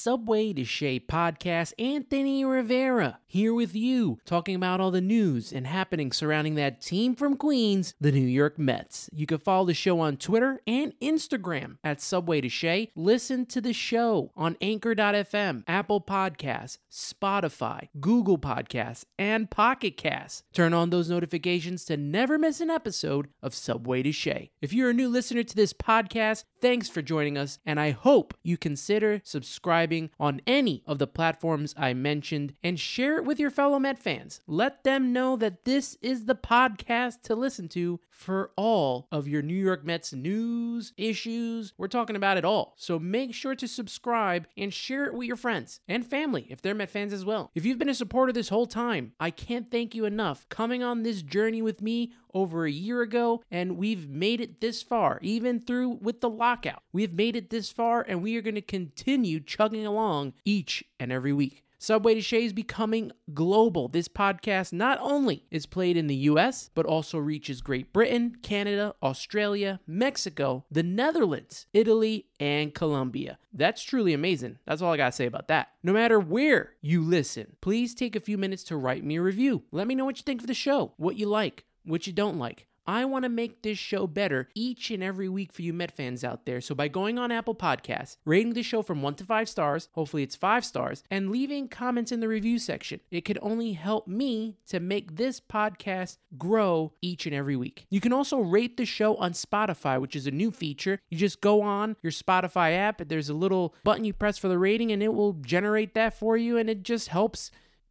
Subway to Shea podcast. Anthony Rivera here with you, talking about all the news and happenings surrounding that team from Queens, the New York Mets. You can follow the show on Twitter and Instagram at Subway to Shea. Listen to the show on Anchor.fm, Apple Podcasts, Spotify, Google Podcasts, and Pocket Casts. Turn on those notifications to never miss an episode of Subway to Shea. If you're a new listener to this podcast, thanks for joining us, and I hope you consider subscribing on any of the platforms I mentioned and share it with your fellow Met fans. Let them know that this is the podcast to listen to for all of your New York Mets news, issues. We're talking about it all. So make sure to subscribe and share it with your friends and family if they're Met fans as well. If you've been a supporter this whole time, I can't thank you enough coming on this journey with me over a year ago, and we've made it this far, even through with the lockout. We've made it this far, and we are going to continue chugging along each and every week. Subway to Shea is becoming global. This podcast not only is played in the US, but also reaches Great Britain, Canada, Australia, Mexico, the Netherlands, Italy, and Colombia. That's truly amazing. That's all I gotta say about that. No matter where you listen, please take a few minutes to write me a review. Let me know what you think of the show, what you like, what you don't like. I want to make this show better each and every week for you Met fans out there. So by going on Apple Podcasts, rating the show from one to five stars, hopefully it's five stars, and leaving comments in the review section, it could only help me to make this podcast grow each and every week. You can also rate the show on Spotify, which is a new feature. You just go on your Spotify app, there's a little button you press for the rating, and it will generate that for you, and it just helps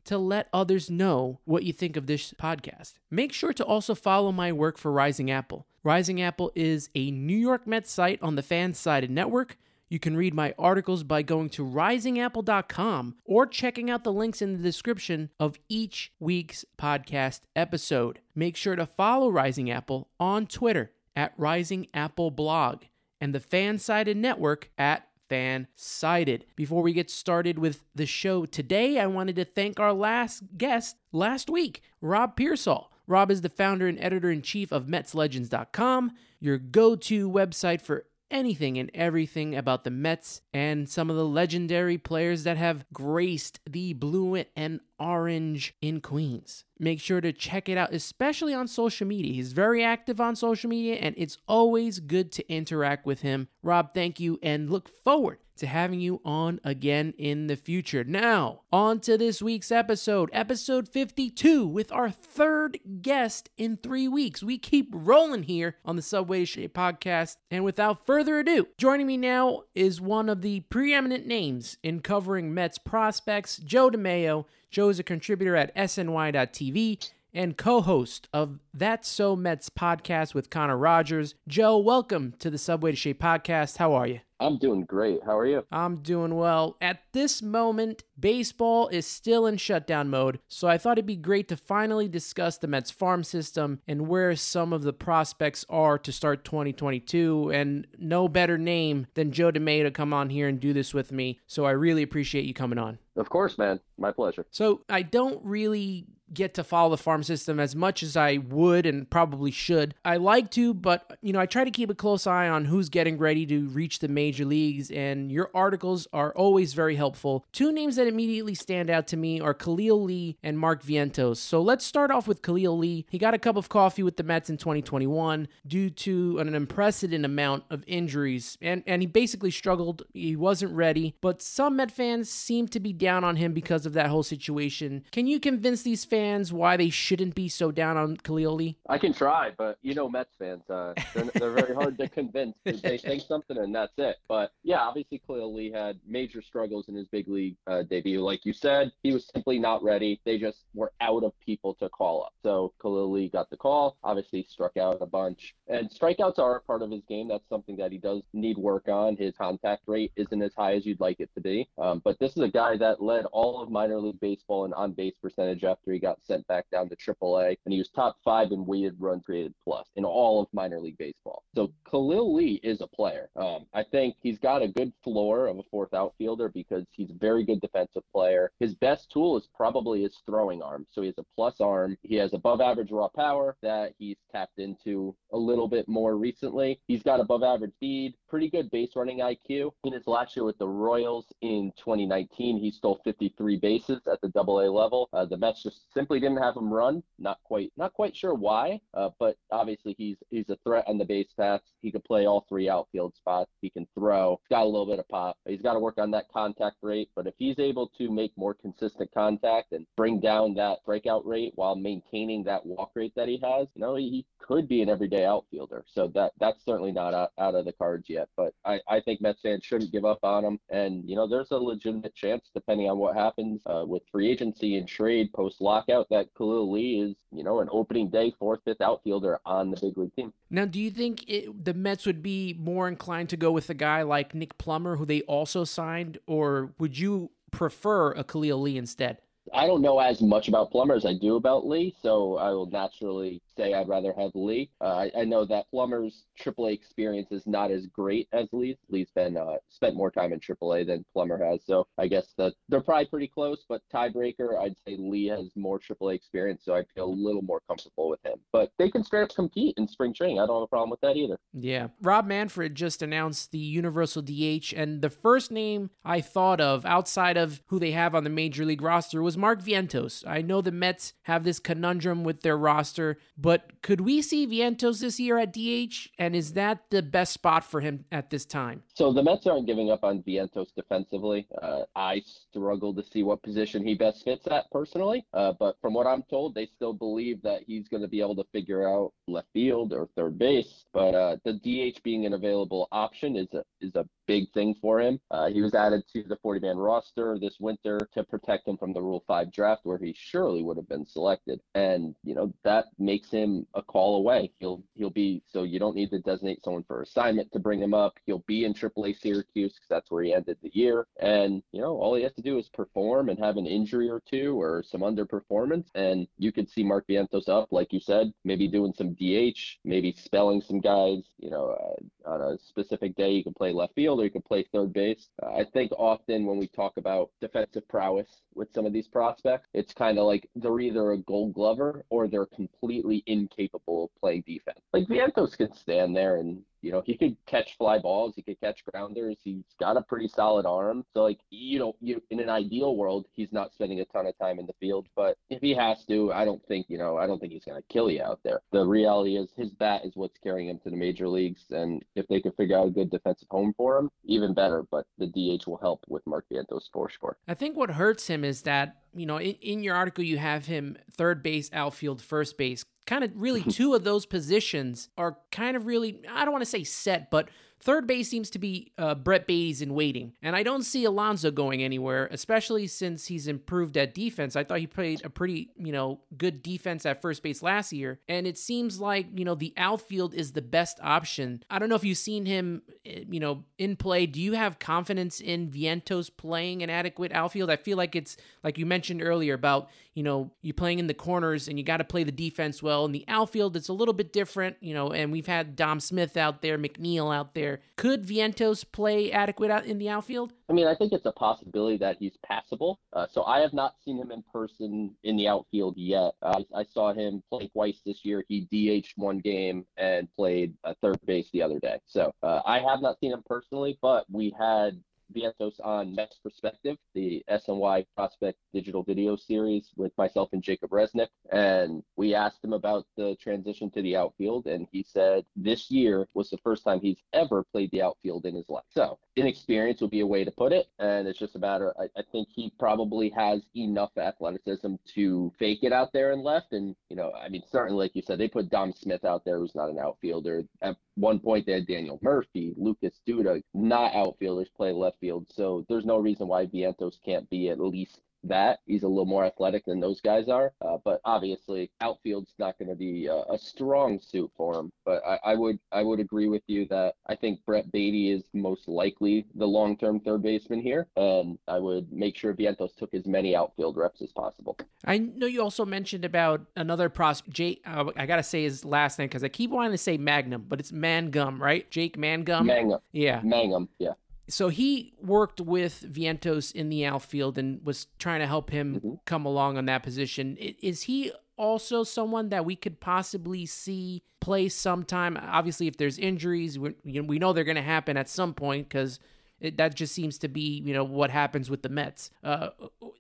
to let others know what you think of this podcast. Make sure to also follow my work for Rising Apple. Rising Apple is a New York Mets site on the Fansided Network. You can read my articles by going to risingapple.com or checking out the links in the description of each week's podcast episode. Make sure to follow Rising Apple on Twitter at Rising Apple Blog and the Fansided Network at Fansided. Before we get started with the show today, I wanted to thank our last guest last week, Rob Pearsall. Rob is the founder and editor in chief of MetsLegends.com, your go to website for anything and everything about the Mets and some of the legendary players that have graced the blue and orange in Queens. Make sure to check it out, especially on social media. He's very active on social media, and it's always good to interact with him. Rob, thank you, and look forward to having you on again in the future. Now, on to this week's episode, episode 52, with our third guest in three weeks. We keep rolling here on the Subway Shea podcast. And without further ado, joining me now is one of the preeminent names in covering Mets prospects, Joe DeMayo. Joe is a contributor at SNY.TV and co host of That's So Mets podcast with Conor Rogers. Joe, welcome to the Subway to Shea podcast. How are you? I'm doing great. How are you? I'm doing well. At this moment, baseball is still in shutdown mode, so I thought it'd be great to finally discuss the Mets farm system and where some of the prospects are to start 2022. And no better name than Joe DeMayo to come on here and do this with me. So I really appreciate you coming on. Of course, man. My pleasure. So I don't really get to follow the farm system as much as I would and probably should. I like to, but you know, I try to keep a close eye on who's getting ready to reach the major leagues and your articles are always very helpful. Two names that immediately stand out to me are Khalil Lee and Mark Vientos. So let's start off with Khalil Lee. He got a cup of coffee with the Mets in 2021 due to an unprecedented amount of injuries and and he basically struggled. He wasn't ready, but some Met fans seem to be down on him because of that whole situation. Can you convince these fans fans why they shouldn't be so down on Khalil Lee? I can try, but you know Mets fans, uh, they're, they're very hard to convince. They think something and that's it. But yeah, obviously Khalil Lee had major struggles in his big league uh, debut. Like you said, he was simply not ready. They just were out of people to call up. So Khalil Lee got the call. Obviously struck out a bunch, and strikeouts are a part of his game. That's something that he does need work on. His contact rate isn't as high as you'd like it to be. Um, but this is a guy that led all of minor league baseball in on base percentage after he got sent back down to AAA, and he was top five in weighted runs created plus in all of minor league baseball. So Khalil Lee is a player. Um, I think he's got a good floor of a fourth outfielder because he's a very good defensive player. His best tool is probably his throwing arm. So he has a plus arm. He has above average raw power that he's tapped into a little bit more recently. He's got above average speed, pretty good base running IQ. In his last year with the Royals in 2019, he stole 53 bases at the Double A level. Uh, the Mets just simply didn't have him run. Not quite, not quite sure why, uh, but obviously he's he's a threat on the base paths. He could play all three outfield spots. He can throw. He's got a little bit of pop. He's got to work on that contact rate. But if he's able to make more consistent contact and bring down that breakout rate while maintaining that walk rate that he has, you know, he could be an everyday outfielder. So that that's certainly not out, out of the cards yet. But I, I think Mets fans shouldn't give up on him. And you know, there's a legitimate chance, depending on what happens uh, with free agency and trade post lockout, that Khalil Lee is you know an opening day fourth, fifth outfielder on the big league team. Now, do you think it, the Mets would be more inclined to go with a guy like Nick Plummer, who they also signed, or would you prefer a Khalil Lee instead? I don't know as much about Plummer as I do about Lee, so I will naturally say I'd rather have Lee. Uh, I, I, know that Plummer's AAA experience is not as great as Lee's. Lee's been uh, spent more time in AAA than Plummer has, so I guess that they're probably pretty close. But tiebreaker, I'd say Lee has more AAA experience, so I feel a little more comfortable with him. But they can straight up compete in spring training. I don't have a problem with that either. Yeah, Rob Manfred just announced the universal DH, and the first name I thought of outside of who they have on the major league roster was Mark Vientos. I know the Mets have this conundrum with their roster, but could we see Vientos this year at DH? And is that the best spot for him at this time? So the Mets aren't giving up on Vientos defensively. Uh, I struggle to see what position he best fits at personally, uh, but from what I'm told, they still believe that he's going to be able to figure out left field or third base. But uh, the DH being an available option is a is a big thing for him. Uh, he was added to the 40 man roster this winter to protect him from the Rule 5 draft, where he surely would have been selected. And, you know, that makes him a call away. He'll he'll be so you don't need to designate someone for assignment to bring him up. He'll be in AAA Syracuse because that's where he ended the year. And, you know, all he has to do is perform and have an injury or two or some underperformance. And you could see Mark Vientos up, like you said, maybe doing some DH, maybe spelling some guys, you know, uh, on a specific day, you can play left field or you can play third base. Uh, I think often when we talk about defensive prowess with some of these prospects, it's kind of like they're either a gold glover or they're completely incapable of playing defense. Like Vientos can stand there and you know, he could catch fly balls, he could catch grounders. He's got a pretty solid arm. So like, you know, you in an ideal world, he's not spending a ton of time in the field, but if he has to, I don't think, you know, I don't think he's going to kill you out there. The reality is his bat is what's carrying him to the major leagues and if they could figure out a good defensive home for him, even better, but the DH will help with Mark Vientos for sure. I think what hurts him is that you know, in, in your article, you have him third base, outfield, first base. Kind of really two of those positions are kind of really, I don't want to say set, but Third base seems to be uh, Brett Baty's in waiting, and I don't see Alonso going anywhere, especially since he's improved at defense. I thought he played a pretty, you know, good defense at first base last year, and it seems like, you know, the outfield is the best option. I don't know if you've seen him, eh, you know, in play. Do you have confidence in Vientos playing an adequate outfield? I feel like it's, like you mentioned earlier, about, you know, you playing in the corners and you got to play the defense well. In the outfield, it's a little bit different, you know, and we've had Dom Smith out there, McNeil out there there. Could Vientos play adequate out in the outfield? I mean, I think it's a possibility that he's passable. Uh, so I have not seen him in person in the outfield yet. Uh, I, saw him play twice this year. He DH'd one game and played third base the other day. So uh, I have not seen him personally, but we had Vientos on Mets Perspective, the SNY Prospect Digital Video Series with myself and Jacob Resnick. And we asked him about the transition to the outfield. And he said this year was the first time he's ever played the outfield in his life. So inexperience would be a way to put it. And it's just a matter, I, I think he probably has enough athleticism to fake it out there and left. And, you know, I mean, certainly, like you said, they put Dom Smith out there who's not an outfielder. At one point, they had Daniel Murphy, Lucas Duda, not outfielders play left field. So there's no reason why Vientos can't be at least that. He's a little more athletic than those guys are. Uh, but obviously, outfield's not going to be a, a, strong suit for him. But I, I, would I would agree with you that I think Brett Baty is most likely the long term third baseman here, and I would make sure Vientos took as many outfield reps as possible. I know you also mentioned about another prospect. Jake, uh, I gotta say his last name because I keep wanting to say Magnum, but it's Mangum, right? Jake Mangum. Mangum. Yeah. Mangum. Yeah so he worked with Vientos in the outfield and was trying to help him mm-hmm. come along on that position. Is he also someone that we could possibly see play sometime? Obviously, if there's injuries, we, you know, we know they're going to happen at some point because that just seems to be you know what happens with the Mets. Uh,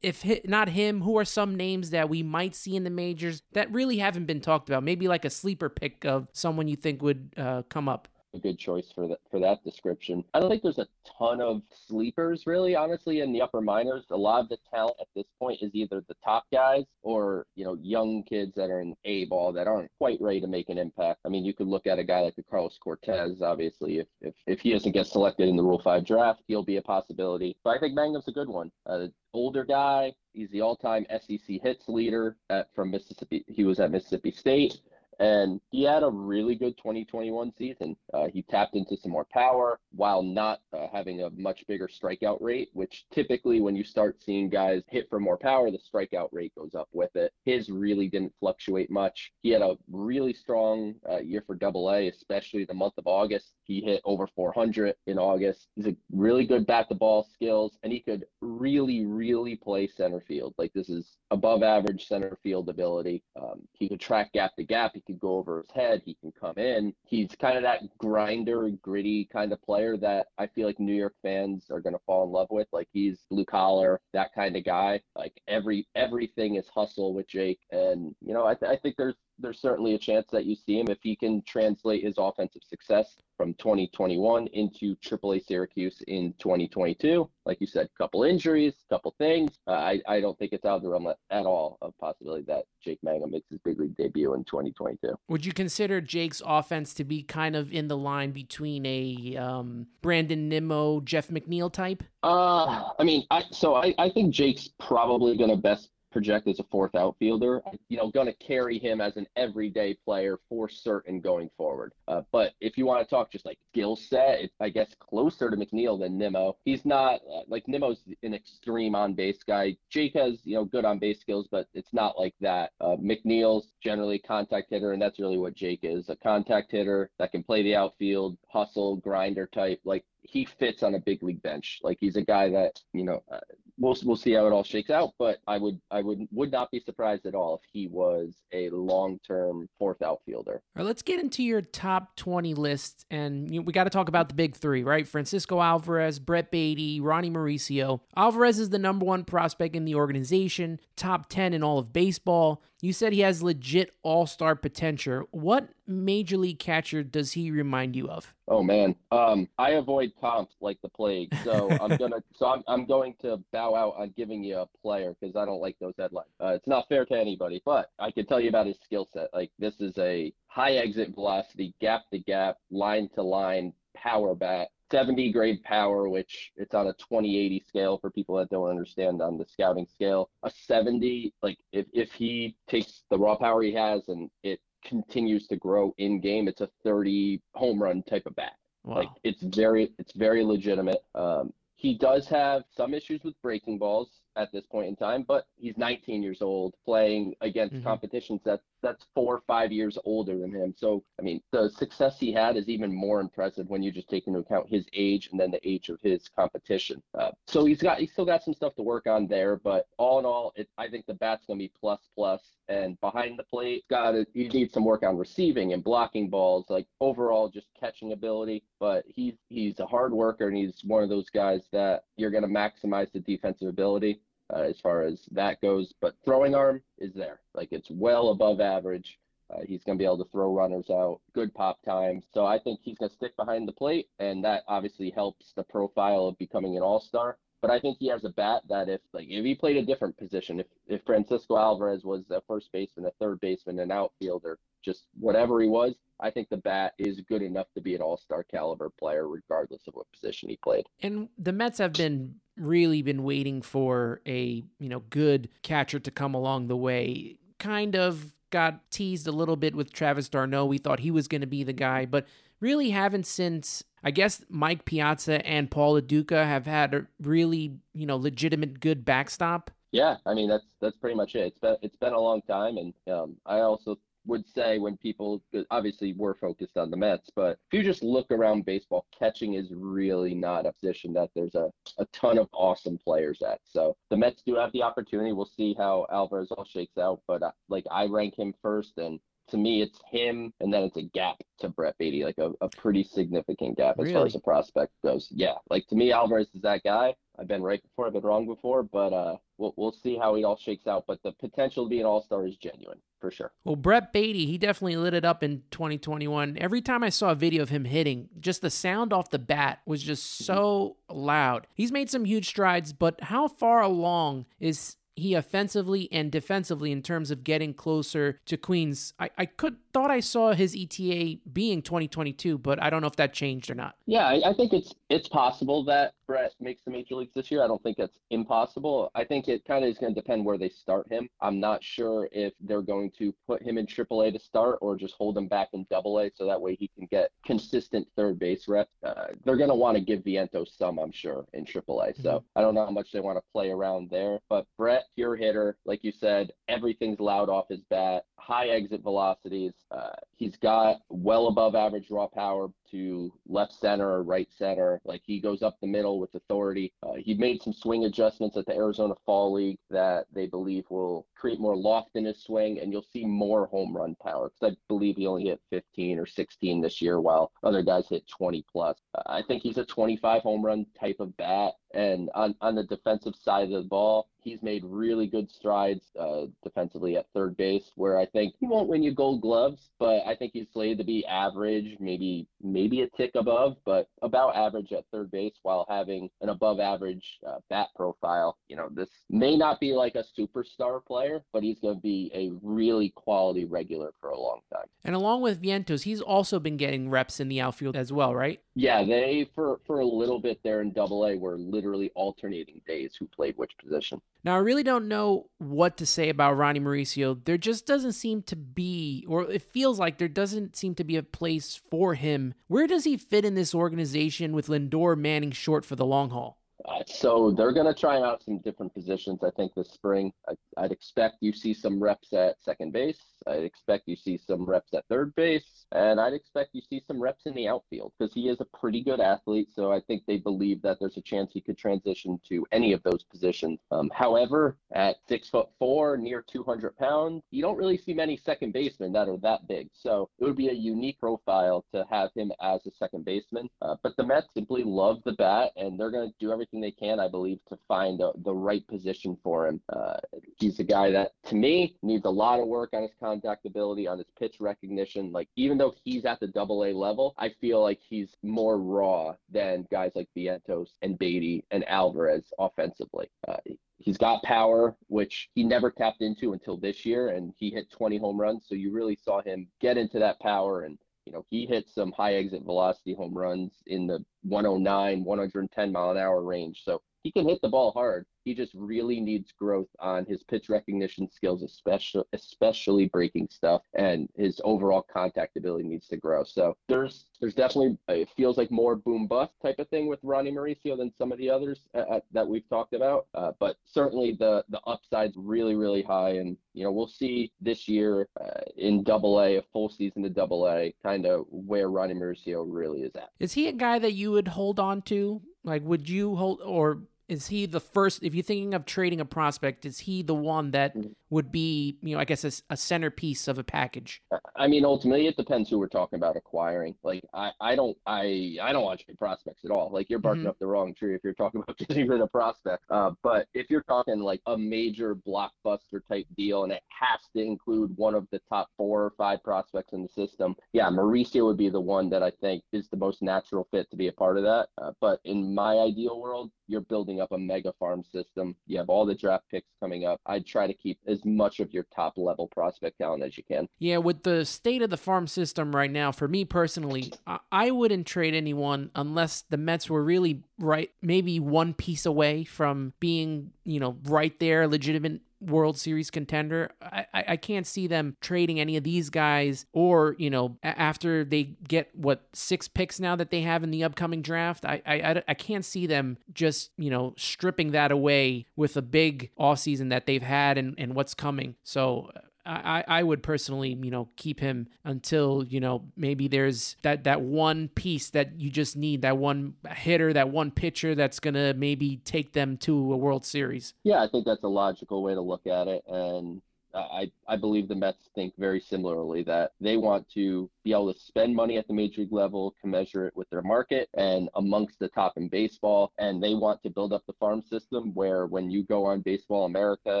if not him, who are some names that we might see in the majors that really haven't been talked about? Maybe like a sleeper pick of someone you think would uh, come up a good choice for that for that description. I don't think there's a ton of sleepers really, honestly, in the upper minors. A lot of the talent at this point is either the top guys or you know young kids that are in A ball that aren't quite ready to make an impact. I mean, you could look at a guy like a Carlos Cortes. Obviously, if if if he doesn't get selected in the Rule Five draft, he'll be a possibility. But I think Mangum's a good one. Uh, older guy. He's the all-time SEC hits leader at, from Mississippi. He was at Mississippi State and he had a really good 2021 season. Uh, he tapped into some more power while not uh, having a much bigger strikeout rate, which typically when you start seeing guys hit for more power, the strikeout rate goes up with it. His really didn't fluctuate much. He had a really strong uh, year for Double A, especially the month of August. He hit over 400 in August. He's a really good bat to ball skills, and he could really, really play center field. Like this is above average center field ability. Um, he could track gap to gap. He could go over his head. He can come in. He's kind of that grinder, gritty kind of player that I feel like New York fans are going to fall in love with. Like he's blue collar, that kind of guy. Like every everything is hustle with Jake, and you know I, th- I think there's there's certainly a chance that you see him if he can translate his offensive success from 2021 into AAA Syracuse in 2022. Like you said, couple injuries, couple things. Uh, I, I don't think it's out of the realm at all of possibility that Jake Mangum makes his big league debut in 2022. Would you consider Jake's offense to be kind of in the line between a um, Brandon Nimmo, Jeff McNeil type? Uh, I mean, I, so I, I think Jake's probably going to best project as a fourth outfielder. You know, going to carry him as an everyday player for certain going forward. Uh, but if you want to talk just like skill set, I guess closer to McNeil than Nimmo. He's not uh, like Nimmo's an extreme on base guy. Jake has you know good on base skills, but it's not like that. Uh, McNeil's generally contact hitter, and that's really what Jake is a contact hitter that can play the outfield, hustle, grinder type. Like he fits on a big league bench. Like he's a guy that you know uh, we'll we'll see how it all shakes out. But I would I would would not be surprised at all if he was a long term fourth outfielder. All right, let's get into your top twenty list, and you we got to talk about the big three, right? Francisco Alvarez, Brett Baty, Ronnie Mauricio. Alvarez is the number one prospect in the organization, top ten in all of baseball. You said he has legit all star potential. What major league catcher does he remind you of? Oh man, um, I avoid comps like the plague. So I'm gonna, so I'm, I'm going to bow out on giving you a player because I don't like those headlines. Uh, it's not fair to anybody. But I can tell you about his skill set. Like this is a high exit velocity, gap to gap, line to line power bat 70 grade power, which it's on a 2080 scale for people that don't understand on the scouting scale. A 70, like if, if he takes the raw power he has and it continues to grow in game, it's a 30 home run type of bat. Wow. Like it's very, it's very legitimate. Um, he does have some issues with breaking balls. At this point in time, but he's 19 years old playing against mm-hmm. competitions that that's four or five years older than him. So, I mean, the success he had is even more impressive when you just take into account his age and then the age of his competition. Uh, so he's got, he's still got some stuff to work on there, but all in all, it, I think the bat's going to be plus plus. And behind the plate, got to, he needs some work on receiving and blocking balls, like overall just catching ability. But he's he's a hard worker and he's one of those guys that you're going to maximize the defensive ability uh, as far as that goes. But throwing arm is there. Like it's well above average. Uh, he's going to be able to throw runners out, good pop time. So I think he's going to stick behind the plate, and that obviously helps the profile of becoming an all star. But I think he has a bat that if like if he played a different position, if if Francisco Alvarez was a first baseman, a third baseman, an outfielder, just whatever he was, I think the bat is good enough to be an all-star caliber player regardless of what position he played. And the Mets have been really been waiting for a, you know, good catcher to come along the way. Kind of got teased a little bit with Travis d'Arnaud. We thought he was going to be the guy, but really haven't since I guess Mike Piazza and Paul Lo Duca have had a really, you know, legitimate good backstop. Yeah, I mean that's that's pretty much it. It's been it's been a long time, and um, I also would say when people obviously we're focused on the Mets, but if you just look around baseball, catching is really not a position that there's a, a ton of awesome players at. So the Mets do have the opportunity. We'll see how Alvarez all shakes out, but uh, like I rank him first, and to me, it's him, and then it's a gap to Brett Baty, like a, a pretty significant gap as really? far as the prospect goes. Yeah, like to me, Alvarez is that guy. I've been right before, I've been wrong before, but uh, we'll we'll see how it all shakes out. But the potential to be an All Star is genuine for sure. Well, Brett Baty, he definitely lit it up in 2021. Every time I saw a video of him hitting, just the sound off the bat was just so loud. He's made some huge strides, but how far along is he offensively and defensively in terms of getting closer to Queens. I, I could thought I saw his ETA being 2022, but I don't know if that changed or not. Yeah, I, I think it's it's possible that Brett makes the major leagues this year. I don't think it's impossible. I think it kind of is going to depend where they start him. I'm not sure if they're going to put him in AAA to start or just hold him back in AA so that way he can get consistent third base reps. Uh, they're going to want to give Vientos some, I'm sure, in AAA. So mm-hmm. I don't know how much they want to play around there. But Brett, pure hitter, like you said, everything's loud off his bat, high exit velocities. Uh, he's got well above average raw power to left center or right center. Like he goes up the middle with authority. Uh, he made some swing adjustments at the Arizona Fall League that they believe will create more loft in his swing, and you'll see more home run power. Because I believe he only hit 15 or 16 this year, while other guys hit 20 plus. Uh, I think he's a 25 home run type of bat. And on, on the defensive side of the ball, he's made really good strides uh, defensively at third base, where I think he won't win you gold gloves, but I think he's slated to be average, maybe maybe a tick above, but about average at third base while having an above average uh, bat profile. You know, this may not be like a superstar player, but he's going to be a really quality regular for a long time. And along with Vientos, he's also been getting reps in the outfield as well, right? Yeah, they for for a little bit there in Double A were literally alternating days who played which position. Now, I really don't know what to say about Ronnie Mauricio. There just doesn't seem to be, or it feels like there doesn't seem to be a place for him. Where does he fit in this organization with Lindor manning short for the long haul? Uh, so they're going to try out some different positions, I think, this spring. I, would expect you see some reps at second base. I'd expect you see some reps at third base. And I'd expect you see some reps in the outfield because he is a pretty good athlete. So I think they believe that there's a chance he could transition to any of those positions. Um, however, at six foot four, near 200 pounds, you don't really see many second basemen that are that big. So it would be a unique profile to have him as a second baseman. Uh, but the Mets simply love the bat and they're going to do everything everything they can, I believe, to find a, the right position for him. Uh, he's a guy that, to me, needs a lot of work on his contact ability, on his pitch recognition. Like, even though he's at the double A level, I feel like he's more raw than guys like Vientos and Baty and Alvarez offensively. Uh, He's got power, which he never tapped into until this year, and he hit 20 home runs. So you really saw him get into that power and you know, he hit some high exit velocity home runs in the 109, 110 mile an hour range. So he can hit the ball hard. He just really needs growth on his pitch recognition skills, especially especially breaking stuff, and his overall contact ability needs to grow. So there's there's definitely it feels like more boom bust type of thing with Ronnie Mauricio than some of the others uh, that we've talked about. Uh, but certainly the the upside's really really high, and you know we'll see this year uh, in Double A, a full season to Double A, kind of where Ronnie Mauricio really is at. Is he a guy that you would hold on to? Like, would you hold or is he the first if you're thinking of trading a prospect is he the one that Mm-hmm. would be you know i guess a, a centerpiece of a package I mean, ultimately, it depends who we're talking about acquiring. Like, I, I don't, I, I don't want to trade prospects at all. Like, you're barking Mhm. up the wrong tree if you're talking about getting rid of prospects. Uh, but if you're talking like a major blockbuster type deal, and it has to include one of the top four or five prospects in the system, yeah, Mauricio would be the one that I think is the most natural fit to be a part of that. Uh, but in my ideal world, you're building up a mega farm system. You have all the draft picks coming up. I'd try to keep as much of your top level prospect talent as you can. yeah with the state of the farm system right now for me personally I, I wouldn't trade anyone unless the mets were really right maybe one piece away from being you know right there legitimate World Series contender. I, I can't see them trading any of these guys, or you know, after they get what six picks now that they have in the upcoming draft. I I, I- I can't see them just you know stripping that away with a big offseason that they've had and, and what's coming. So I, I would personally, you know, keep him until, you know, maybe there's that, that one piece that you just need, that one hitter, that one pitcher that's going to maybe take them to a World Series. Yeah, I think that's a logical way to look at it. And I, I believe the Mets think very similarly that they want to be able to spend money at the major league level, commensurate with their market and amongst the top in baseball. And they want to build up the farm system where when you go on Baseball America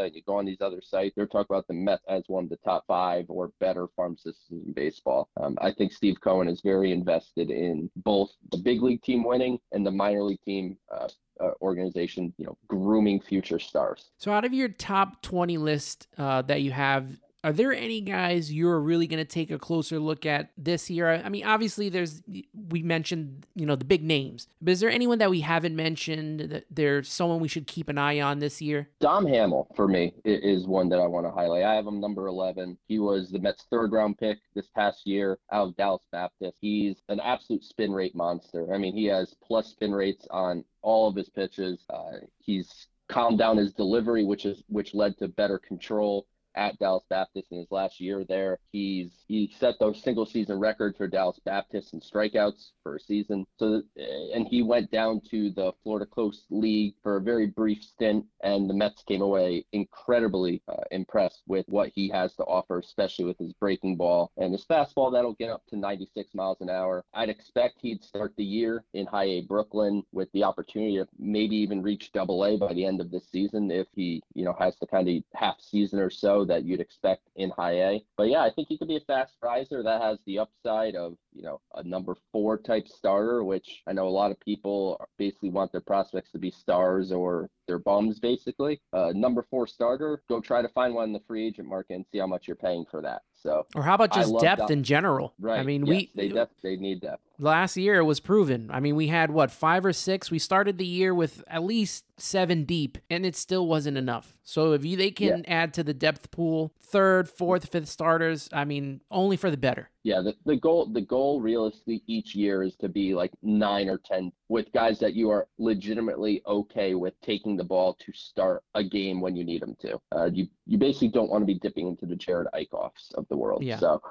and you go on these other sites, they're talking about the Mets as one of the top five or better farm systems in baseball. Um, I think Steve Cohen is very invested in both the big league team winning and the minor league team uh, uh, organization, you know, grooming future stars. So, out of your top 20 list uh, that you have, are there any guys you're really going to take a closer look at this year? I mean, obviously, there's we mentioned you know the big names, but is there anyone that we haven't mentioned that there's someone we should keep an eye on this year? Dom Hamel for me is one that I want to highlight. I have him number 11. He was the Mets' third round pick this past year out of Dallas Baptist. He's an absolute spin rate monster. I mean, he has plus spin rates on all of his pitches. Uh, he's calmed down his delivery, which is which led to better control at Dallas Baptist in his last year there. He's he set those single season records for Dallas Baptist in strikeouts for a season. So and he went down to the Florida Coast League for a very brief stint, and the Mets came away incredibly uh, impressed with what he has to offer, especially with his breaking ball and his fastball that'll get up to 96 miles an hour. I'd expect he'd start the year in High A Brooklyn with the opportunity to maybe even reach Double A by the end of this season if he you know has the kind of half season or so that you'd expect in high A. But yeah, I think he could be a fast riser that has the upside of, you know, a number four type starter, which I know a lot of people basically want their prospects to be stars or they're bums basically. Uh, number four starter, go try to find one in the free agent market and see how much you're paying for that. So Or how about just depth in general? right, I mean, yes, we they def- they need depth. last year it was proven. I mean, we had what five or six. We started the year with at least seven deep, and it still wasn't enough. So if you, they can add to the depth pool, third, fourth, fifth starters, I mean, only for the better. Yeah, the, the goal the goal realistically each year is to be like nine or ten with guys that you are legitimately okay with taking the ball to start a game when you need them to. Uh, you you basically don't want to be dipping into the Jerad Eickhoffs of the world. Yeah. So,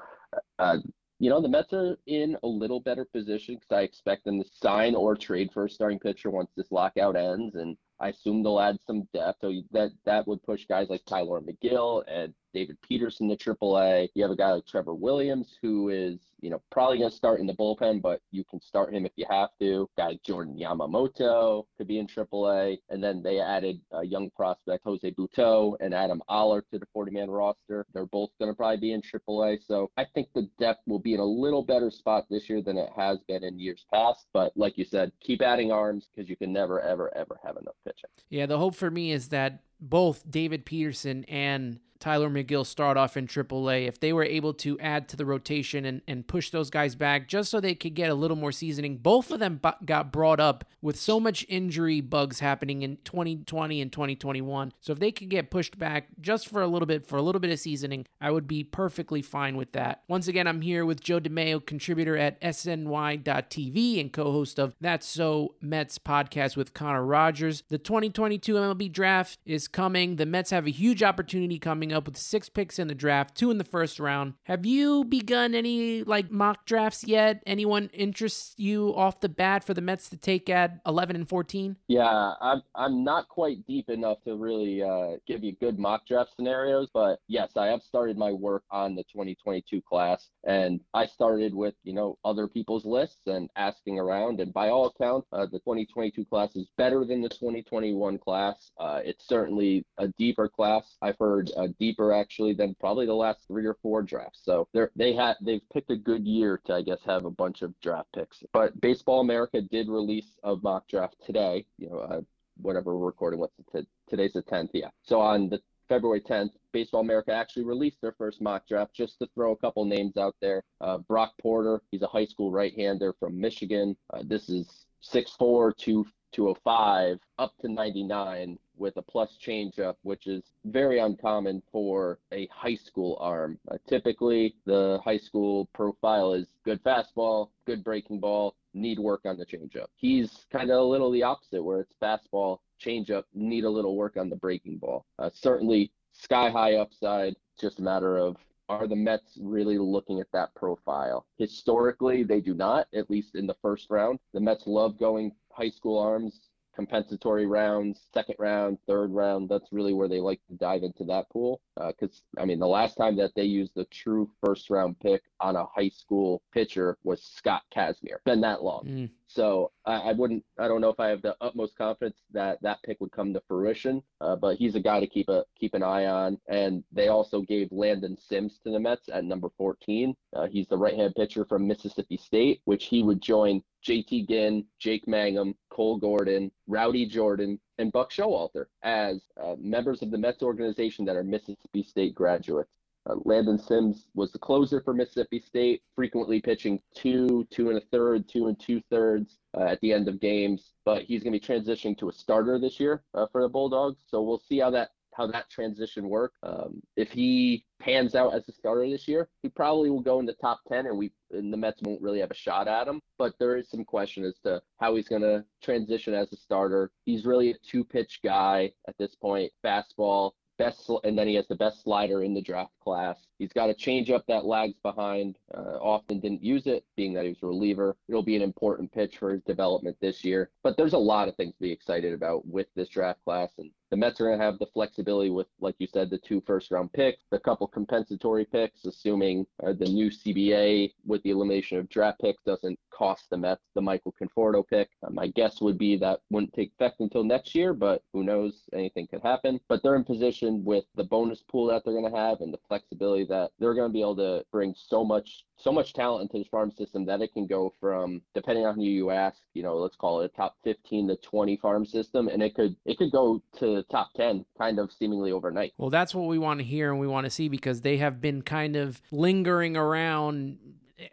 uh, you know, the Mets are in a little better position because I expect them to sign or trade for a starting pitcher once this lockout ends, and I assume they'll add some depth. So that that would push guys like Tylor Megill and David Peterson to AAA. You have a guy like Trevor Williams who is, you know, probably going to start in the bullpen, but you can start him if you have to. Guy like Jordan Yamamoto could be in AAA, and then they added a young prospect Jose Butto and Adam Oller to the 40-man roster. They're both going to probably be in AAA, so I think the depth will be in a little better spot this year than it has been in years past. But like you said, keep adding arms because you can never, ever, ever have enough pitching. Yeah, the hope for me is that both David Peterson and Tylor Megill start off in AAA, if they were able to add to the rotation and, and push those guys back just so they could get a little more seasoning, both of them got brought up with so much injury bugs happening in 2020 and 2021. So if they could get pushed back just for a little bit, for a little bit of seasoning, I would be perfectly fine with that. Once again, I'm here with Joe DeMayo, contributor at SNY.TV and co host of That's So Mets podcast with Conor Rogers. The 2022 MLB draft is coming. The Mets have a huge opportunity coming up with six picks in the draft, two in the first round. Have you begun any like mock drafts yet? Anyone interests you off the bat for the Mets to take at 11 and 14? Yeah, I'm I'm not quite deep enough to really uh, give you good mock draft scenarios, but yes, I have started my work on the 2022 class, and I started with you know other people's lists and asking around, and by all accounts, uh, the 2022 class is better than the 2021 class. Uh, it's certainly a deeper class. I've heard uh, deeper actually than probably the last three or four drafts. So they they had they've picked a good year to I guess have a bunch of draft picks. But Baseball America did release a mock draft today. You know, uh, whatever we're recording. What's it? Today's the 10th. Yeah. So on the February 10th, Baseball America actually released their first mock draft just to throw a couple names out there. Uh, Brock Porter, he's a high school right hander from Michigan. Uh, this is 6'4, 2, 205, up to 99 with a plus changeup, which is very uncommon for a high school arm. Uh, typically, the high school profile is good fastball, good breaking ball, need work on the changeup. He's kind of a little the opposite, where it's fastball, changeup, need a little work on the breaking ball. Uh, certainly, sky high upside. Just a matter of are the Mets really looking at that profile? Historically, they do not, at least in the first round. The Mets love going high school arms compensatory rounds, second round, third round. That's really where they like to dive into that pool. Because, uh, I mean, the last time that they used the true first round pick on a high school pitcher was Scott Kazmir. Been that long. Mm. So I, I, wouldn't, I don't know if I have the utmost confidence that that pick would come to fruition, uh, but he's a guy to keep a keep an eye on. And they also gave Landon Sims to the Mets at number 14. Uh, he's the right-hand pitcher from Mississippi State, which he would join JT Ginn, Jake Mangum, Cole Gordon, Rowdy Jordan, and Buck Showalter as uh, members of the Mets organization that are Mississippi State graduates. Uh, Landon Sims was the closer for Mississippi State, frequently pitching two, two and a third, two and two thirds uh, at the end of games. But he's going to be transitioning to a starter this year uh, for the Bulldogs. So we'll see how that how that transition works. Um, if he pans out as a starter this year, he probably will go in the top 10 and we and the Mets won't really have a shot at him. But there is some question as to how he's going to transition as a starter. He's really a two pitch guy at this point fastball, best, and then he has the best slider in the draft class. He's got a changeup that lags behind. Uh, often didn't use it, being that he was a reliever. It'll be an important pitch for his development this year. But there's a lot of things to be excited about with this draft class, and the Mets are going to have the flexibility with, like you said, the two first round picks, the couple compensatory picks, assuming uh, the new CBA with the elimination of draft picks doesn't cost the Mets the Michael Conforto pick. Uh, my guess would be that wouldn't take effect until next year, but who knows? Anything could happen. But they're in position with the bonus pool that they're going to have and the flexibility that they're going to be able to bring so much so much talent into this farm system that it can go from depending on who you ask you know let's call it a top 15 to 20 farm system and it could it could go to top 10 kind of seemingly overnight. Well that's what we want to hear and we want to see because they have been kind of lingering around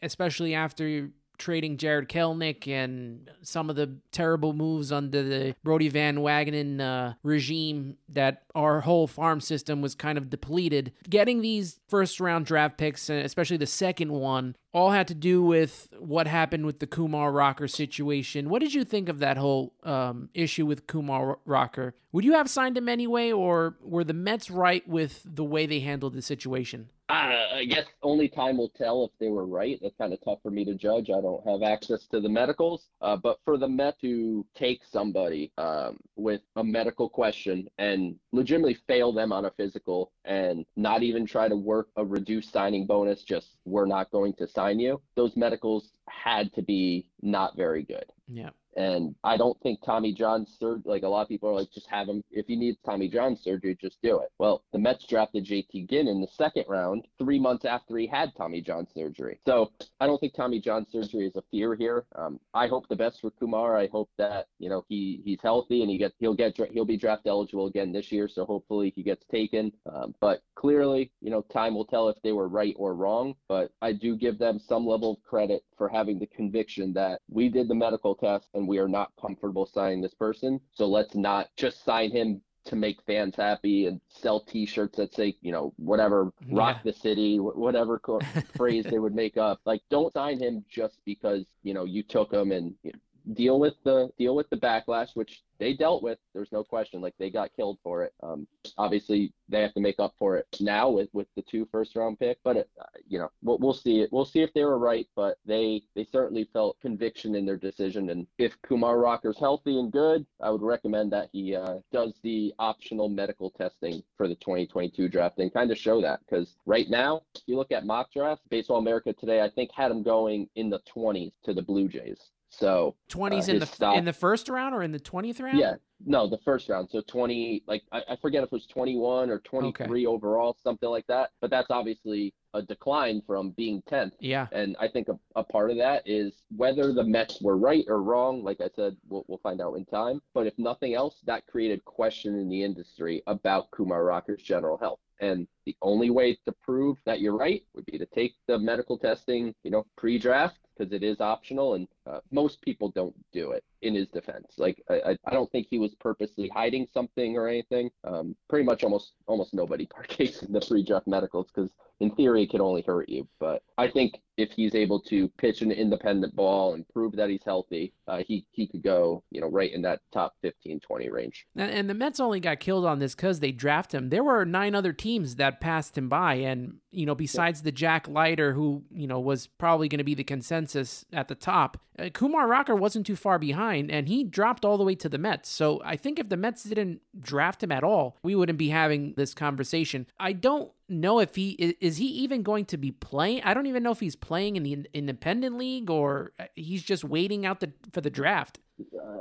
especially after trading Jarred Kelenic and some of the terrible moves under the Brodie Van Wagenen uh, regime that our whole farm system was kind of depleted. Getting these first round draft picks, especially the second one, all had to do with what happened with the Kumar Rocker situation. What did you think of that whole um, issue with Kumar Rocker? Would you have signed him anyway, or were the Mets right with the way they handled the situation? Uh, I guess only time will tell if they were right. That's kind of tough for me to judge. I don't have access to the medicals. Uh, but for the Met to take somebody um, with a medical question and legitimately fail them on a physical and not even try to work a reduced signing bonus, just we're not going to sign you, those medicals had to be not very good. Yeah. And I don't think Tommy John surgery, like a lot of people are like, just have him. If he needs Tommy John surgery, just do it. Well, the Mets drafted JT Ginn in the second round, three months after he had Tommy John surgery. So I don't think Tommy John surgery is a fear here. Um, I hope the best for Kumar. I hope that you know he he's healthy and he gets he'll get he'll be draft eligible again this year. So hopefully he gets taken. Um, but clearly, you know, time will tell if they were right or wrong. But I do give them some level of credit for having the conviction that we did the medical test and we are not comfortable signing this person. So let's not just sign him to make fans happy and sell T-shirts that say, you know, whatever, rock yeah. the city, whatever phrase they would make up. Like, don't sign him just because you know you took him and you know, deal with the deal with the backlash, which they dealt with. There's no question. Like they got killed for it. Um, obviously, they have to make up for it now with, with the two first round pick. But it, uh, you know, we'll, we'll see it. We'll see if they were right. But they they certainly felt conviction in their decision. And if Kumar Rocker's healthy and good, I would recommend that he uh, does the optional medical testing for the 2022 draft and kind of show that. Because right now, if you look at mock drafts, Baseball America today, I think had him going in the 20s to the Blue Jays. So 20s uh, in the stock, in the first round or in the 20th round? Yeah, no, the first round. So 20, like I, I forget if it was 21 or 23 okay. overall, something like that. But that's obviously a decline from being 10th. Yeah. And I think a, a, part of that is whether the Mets were right or wrong. Like I said, we'll, we'll find out in time. But if nothing else, that created question in the industry about Kumar Rocker's general health. And the only way to prove that you're right would be to take the medical testing, you know, pre-draft because it is optional, and uh, most people don't do it. In his defense, like I, I don't think he was purposely hiding something or anything. Um, pretty much almost almost nobody partakes in the free draft medicals because in theory it can only hurt you. But I think if he's able to pitch an independent ball and prove that he's healthy, uh, he he could go you know right in that top 15, 20 range. And the Mets only got killed on this because they drafted him. There were nine other teams that passed him by, and you know besides the Jack Leiter, who you know was probably going to be the consensus at the top, uh, Kumar Rocker wasn't too far behind, and he dropped all the way to the Mets. So I think if the Mets didn't draft him at all, we wouldn't be having this conversation. I don't know if he is, he even going to be playing. I don't even know if he's playing in the independent league or uh, he's just waiting out the for the draft.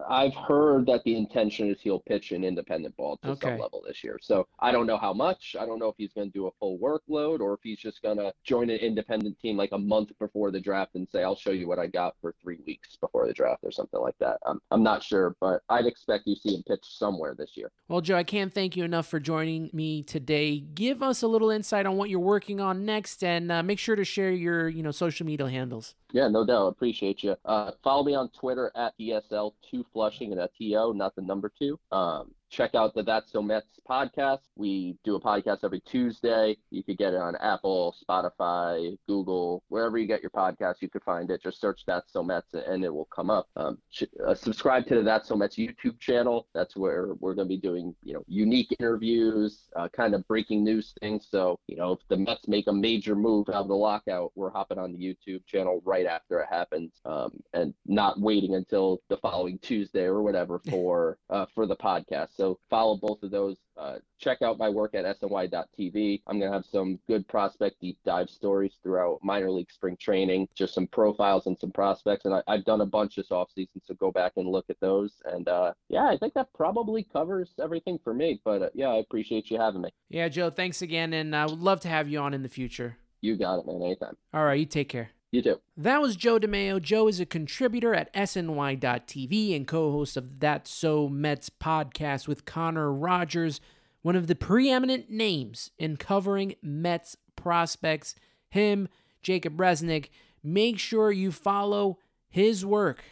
I've heard that the intention is he'll pitch an independent ball to okay. some level this year. So I don't know how much. I don't know if he's going to do a full workload or if he's just going to join an independent team like a month before the draft and say, I'll show you what I got for three weeks before the draft or something like that. I'm, I'm not sure, but I'd expect you see him pitch somewhere this year. Well, Joe, I can't thank you enough for joining me today. Give us a little insight on what you're working on next and uh, make sure to share your, you know, social media handles. Yeah, no doubt. Appreciate you. Uh, follow me on Twitter at PSLToFlushing and a TO, not the number two. Um, check out the That's So Mets podcast. We do a podcast every Tuesday. You could get it on Apple, Spotify, Google, wherever you get your podcast, you could find it. Just search That's So Mets and it will come up. Um, uh, subscribe to the That's So Mets YouTube channel. That's where we're going to be doing, you know, unique interviews, uh, kind of breaking news things. So, you know, if the Mets make a major move out of the lockout, we're hopping on the YouTube channel right after it happens um, and not waiting until the following Tuesday or whatever for uh, for the podcast. So follow both of those. Uh, check out my work at sny.tv. I'm going to have some good prospect deep dive stories throughout minor league spring training, just some profiles and some prospects. And I, have done a bunch this offseason, so go back and look at those. And uh, yeah, I think that probably covers everything for me. But uh, yeah, I appreciate you having me. Yeah, Joe, thanks again. And I would love to have you on in the future. You got it, man. Anytime. All right, you take care. You too. That was Joe DeMayo. Joe is a contributor at SNY.TV and co host of That So Mets podcast with Conor Rogers, one of the preeminent names in covering Mets prospects. Him, Jacob Resnick. Make sure you follow his work.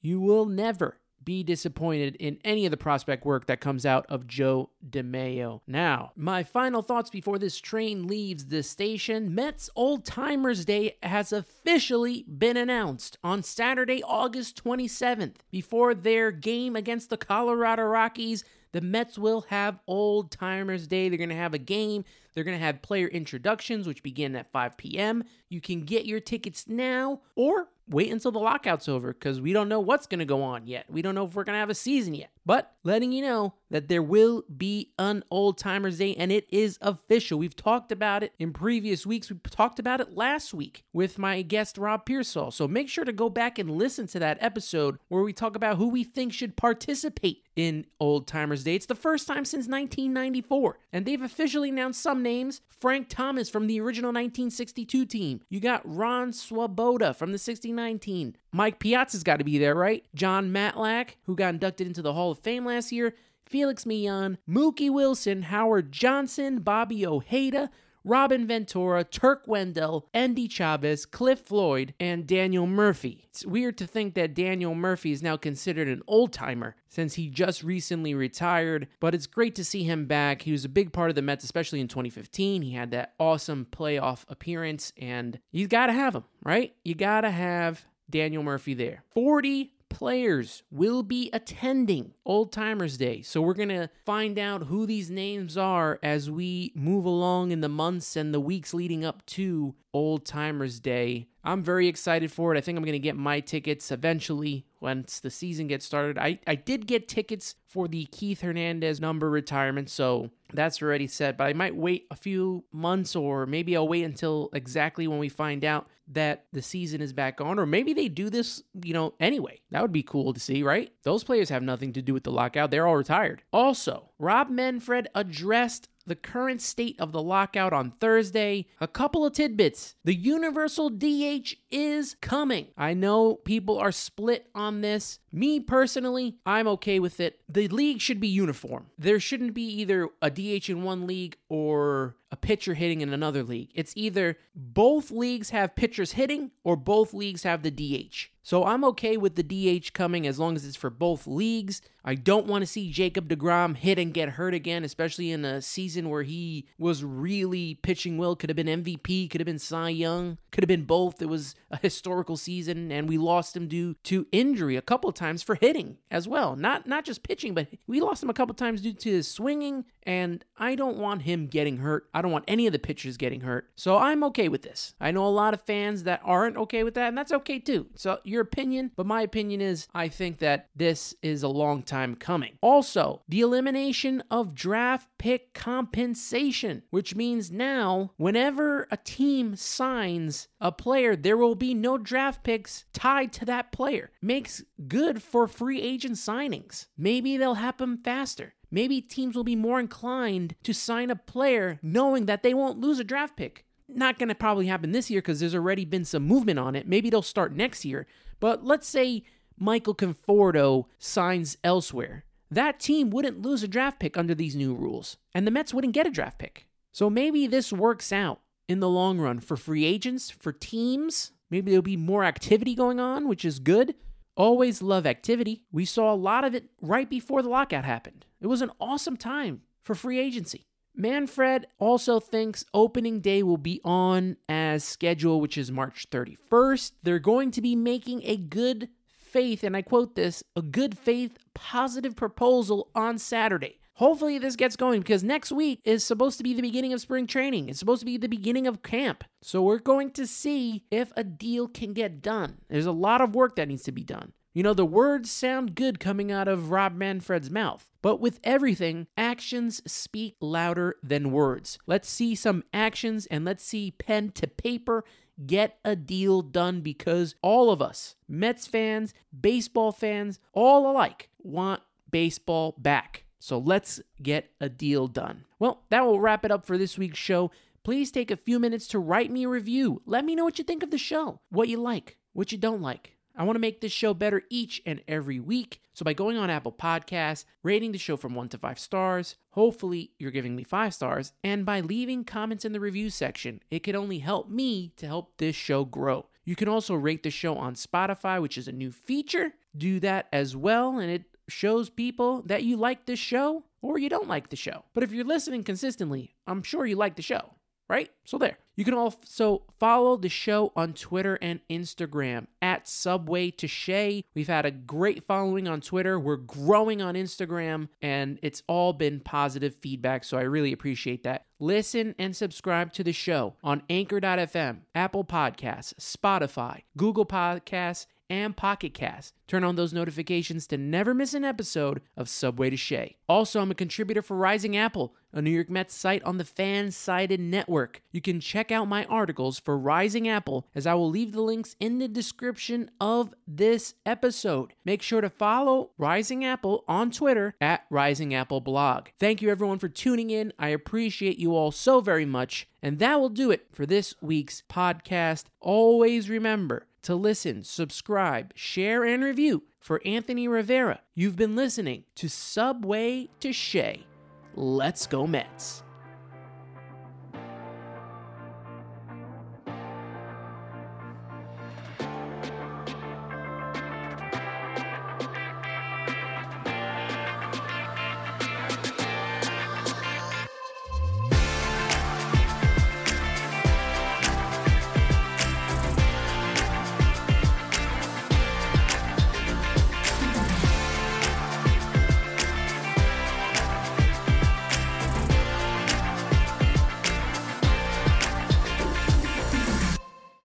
You will never be disappointed in any of the prospect work that comes out of Joe DeMayo. Now, my final thoughts before this train leaves the station Mets Old Timers Day has officially been announced on Saturday, August 27th. Before their game against the Colorado Rockies, the Mets will have Old Timers Day. They're going to have a game. They're going to have player introductions, which begin at 5 p.m. You can get your tickets now or wait until the lockout's over because we don't know what's going to go on yet. We don't know if we're going to have a season yet. But letting you know that there will be an Old Timers Day and it is official. We've talked about it in previous weeks. We talked about it last week with my guest Rob Pearsall. So make sure to go back and listen to that episode where we talk about who we think should participate in Old Timers Day. It's the first time since 1994, and they've officially announced some names. Frank Thomas from the original 1962 team. You got Ron Swoboda from the 69 team. Mike Piazza's got to be there, right? Jon Matlack, who got inducted into the Hall of Fame last year. Felix Millan, Mookie Wilson, Howard Johnson, Bobby Ojeda, Robin Ventura, Turk Wendell, Endy Chavez, Cliff Floyd, and Daniel Murphy. It's weird to think that Daniel Murphy is now considered an old timer since he just recently retired, but it's great to see him back. He was a big part of the Mets, especially in 2015. He had that awesome playoff appearance, and you gotta have him, right? You gotta have Daniel Murphy there. 40 players will be attending Old Timers Day. So we're going to find out who these names are as we move along in the months and the weeks leading up to Old Timers Day. I'm very excited for it. I think I'm going to get my tickets eventually once the season gets started. I, I did get tickets for the Keith Hernandez number retirement, so that's already set, but I might wait a few months or maybe I'll wait until exactly when we find out that the season is back on, or maybe they do this, you know, anyway. That would be cool to see, right? Those players have nothing to do with the lockout. They're all retired. Also, Rob Manfred addressed the current state of the lockout on Thursday. A couple of tidbits. The universal DH is coming. I know people are split on this. Me personally, I'm okay with it. The league should be uniform. There shouldn't be either a DH in one league or a pitcher hitting in another league. It's either both leagues have pitchers hitting or both leagues have the DH. So I'm okay with the DH coming as long as it's for both leagues. I don't want to see Jacob DeGrom hit and get hurt again, especially in a season where he was really pitching well. Could have been MVP, could have been Cy Young, could have been both. It was a historical season, and we lost him due to injury a couple times for hitting as well. Not not just pitching, but we lost him a couple times due to his swinging, and I don't want him getting hurt. Don't want any of the pitchers getting hurt. So I'm okay with this. I know a lot of fans that aren't okay with that, and that's okay too. So your opinion, but my opinion is I think that this is a long time coming. Also, the elimination of draft pick compensation, which means now whenever a team signs a player, there will be no draft picks tied to that player. Makes good for free agent signings. Maybe they'll happen faster. Maybe teams will be more inclined to sign a player knowing that they won't lose a draft pick. Not going to probably happen this year because there's already been some movement on it. Maybe they'll start next year. But let's say Michael Conforto signs elsewhere. That team wouldn't lose a draft pick under these new rules, and the Mets wouldn't get a draft pick. So maybe this works out in the long run for free agents, for teams. Maybe there'll be more activity going on, which is good. Always love activity. We saw a lot of it right before the lockout happened. It was an awesome time for free agency. Manfred also thinks opening day will be on as scheduled, which is March 31st. They're going to be making a good faith, and I quote this, a good faith positive proposal on Saturday. Hopefully, this gets going because next week is supposed to be the beginning of spring training. It's supposed to be the beginning of camp. So, we're going to see if a deal can get done. There's a lot of work that needs to be done. You know, the words sound good coming out of Rob Manfred's mouth, but with everything, actions speak louder than words. Let's see some actions and let's see pen to paper get a deal done because all of us, Mets fans, baseball fans, all alike, want baseball back. So let's get a deal done. Well, that will wrap it up for this week's show. Please take a few minutes to write me a review. Let me know what you think of the show, what you like, what you don't like. I want to make this show better each and every week. So by going on Apple Podcasts, rating the show from one to five stars, hopefully you're giving me five stars, and by leaving comments in the review section, it can only help me to help this show grow. You can also rate the show on Spotify, which is a new feature. Do that as well, and it shows people that you like this show or you don't like the show. But if you're listening consistently, I'm sure you like the show right? So there. You can also follow the show on Twitter and Instagram at Subway to Shea. We've had a great following on Twitter. We're growing on Instagram, and it's all been positive feedback. So I really appreciate that. Listen and subscribe to the show on Anchor.fm, Apple Podcasts, Spotify, Google Podcasts, and Pocket Cast. Turn on those notifications to never miss an episode of Subway to Shea. Also, I'm a contributor for Rising Apple, a New York Mets site on the Fansided Network. You can check out my articles for Rising Apple as I will leave the links in the description of this episode. Make sure to follow Rising Apple on Twitter at Rising Apple Blog. Thank you everyone for tuning in. I appreciate you all so very much. And that will do it for this week's podcast. Always remember to listen, subscribe, share, and review for Anthony Rivera. You've been listening to Subway to Shea. Let's go, Mets.